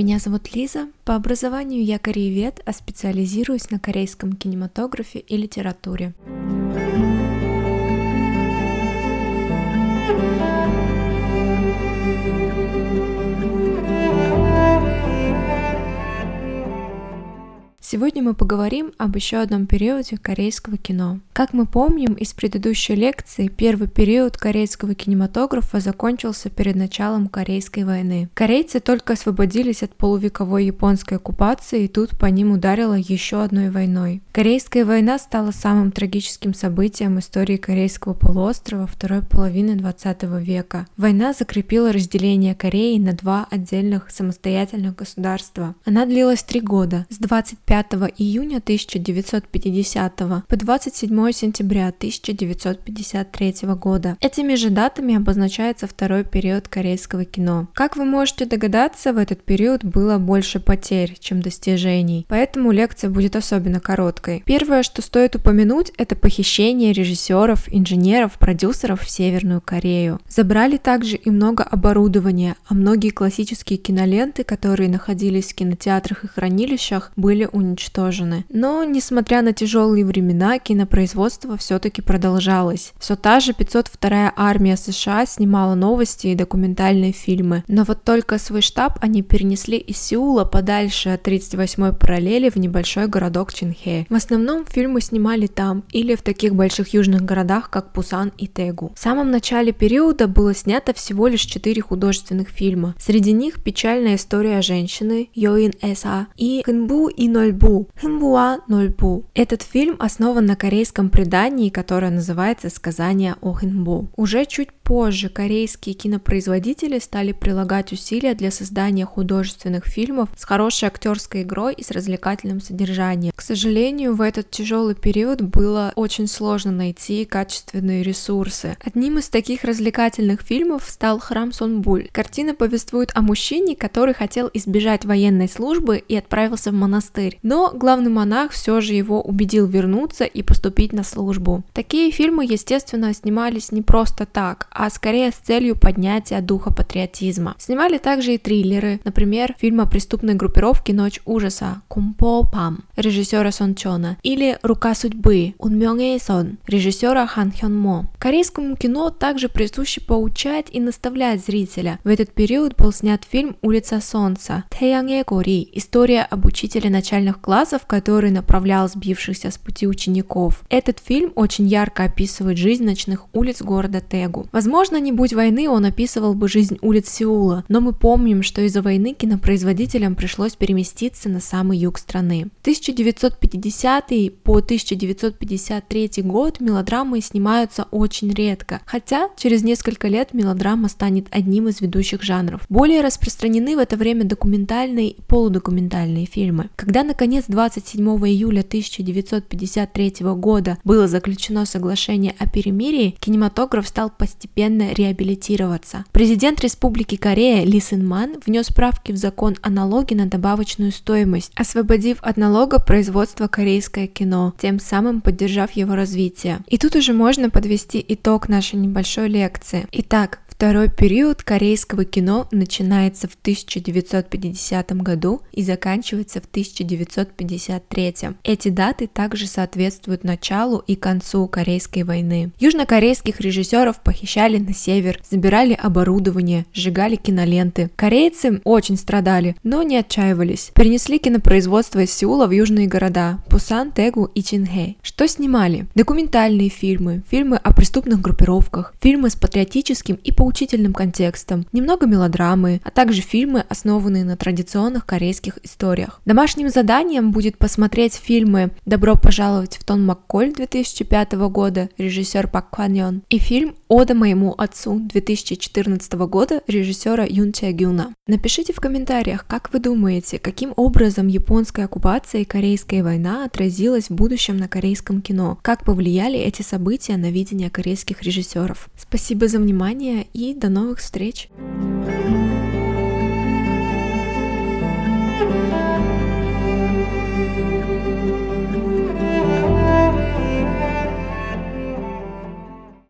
Меня зовут Лиза. По образованию я кореевед, а специализируюсь на корейском кинематографе и литературе. Сегодня мы поговорим об еще одном периоде корейского кино. Как мы помним из предыдущей лекции, первый период корейского кинематографа закончился перед началом Корейской войны. Корейцы только освободились от полувековой японской оккупации, и тут по ним ударило еще одной войной. Корейская война стала самым трагическим событием истории Корейского полуострова второй половины 20 века. Война закрепила разделение Кореи на два отдельных самостоятельных государства. Она длилась три года, с 25 5 июня 1950 по 27 сентября 1953 года. Этими же датами обозначается второй период корейского кино. Как вы можете догадаться, в этот период было больше потерь, чем достижений, поэтому лекция будет особенно короткой. Первое, что стоит упомянуть, это похищение режиссеров, инженеров, продюсеров в Северную Корею. Забрали также и много оборудования, а многие классические киноленты, которые находились в кинотеатрах и хранилищах, были уничтожены уничтожены. Но, несмотря на тяжелые времена, кинопроизводство все-таки продолжалось. Все та же 502-я армия США снимала новости и документальные фильмы. Но вот только свой штаб они перенесли из Сеула подальше от 38-й параллели в небольшой городок Чинхэ. В основном фильмы снимали там или в таких больших южных городах, как Пусан и Тегу. В самом начале периода было снято всего лишь 4 художественных фильма. Среди них «Печальная история женщины» Йоин Эса и «Хэнбу и Нольбу Нольбу, Хэмбуа Нольбу. Этот фильм основан на корейском предании, которое называется «Сказание о Хэнбу». Уже чуть позже корейские кинопроизводители стали прилагать усилия для создания художественных фильмов с хорошей актерской игрой и с развлекательным содержанием. К сожалению, в этот тяжелый период было очень сложно найти качественные ресурсы. Одним из таких развлекательных фильмов стал «Храм Сонбуль». Картина повествует о мужчине, который хотел избежать военной службы и отправился в монастырь. Но главный монах все же его убедил вернуться и поступить на службу. Такие фильмы, естественно, снимались не просто так, а скорее с целью поднятия духа патриотизма. Снимали также и триллеры, например, фильм о преступной группировке «Ночь ужаса» Кумпо Пам режиссера Сон Чона или «Рука судьбы» Унмёнге Сон режиссера Хан Хён Мо. Корейскому кино также присуще поучать и наставлять зрителя. В этот период был снят фильм «Улица солнца» Тэянге Гори, история об учителе начальных классов, который направлял сбившихся с пути учеников. Этот фильм очень ярко описывает жизнь ночных улиц города Тегу. Возможно, не будь войны, он описывал бы жизнь улиц Сеула, но мы помним, что из-за войны кинопроизводителям пришлось переместиться на самый юг страны. 1950 по 1953 год мелодрамы снимаются очень редко, хотя через несколько лет мелодрама станет одним из ведущих жанров. Более распространены в это время документальные и полудокументальные фильмы. Когда, наконец, 27 июля 1953 года было заключено соглашение о перемирии, кинематограф стал постепенно реабилитироваться. Президент Республики Корея Ли Сын Ман внес правки в закон о налоге на добавочную стоимость, освободив от налога производство корейское кино, тем самым поддержав его развитие. И тут уже можно подвести итог нашей небольшой лекции. Итак, Второй период корейского кино начинается в 1950 году и заканчивается в 1953. Эти даты также соответствуют началу и концу Корейской войны. Южнокорейских режиссеров похищали на север, забирали оборудование, сжигали киноленты. Корейцы очень страдали, но не отчаивались. Перенесли кинопроизводство из Сеула в южные города – Пусан, Тегу и Чинхэ. Что снимали? Документальные фильмы, фильмы о преступных группировках, фильмы с патриотическим и поучительным поучительным контекстом, немного мелодрамы, а также фильмы, основанные на традиционных корейских историях. Домашним заданием будет посмотреть фильмы «Добро пожаловать в Тон Макколь» 2005 года, режиссер Пак Кван Йон, и фильм «Ода моему отцу» 2014 года, режиссера Юн Че Гюна. Напишите в комментариях, как вы думаете, каким образом японская оккупация и корейская война отразилась в будущем на корейском кино, как повлияли эти события на видение корейских режиссеров. Спасибо за внимание и до новых встреч! thank you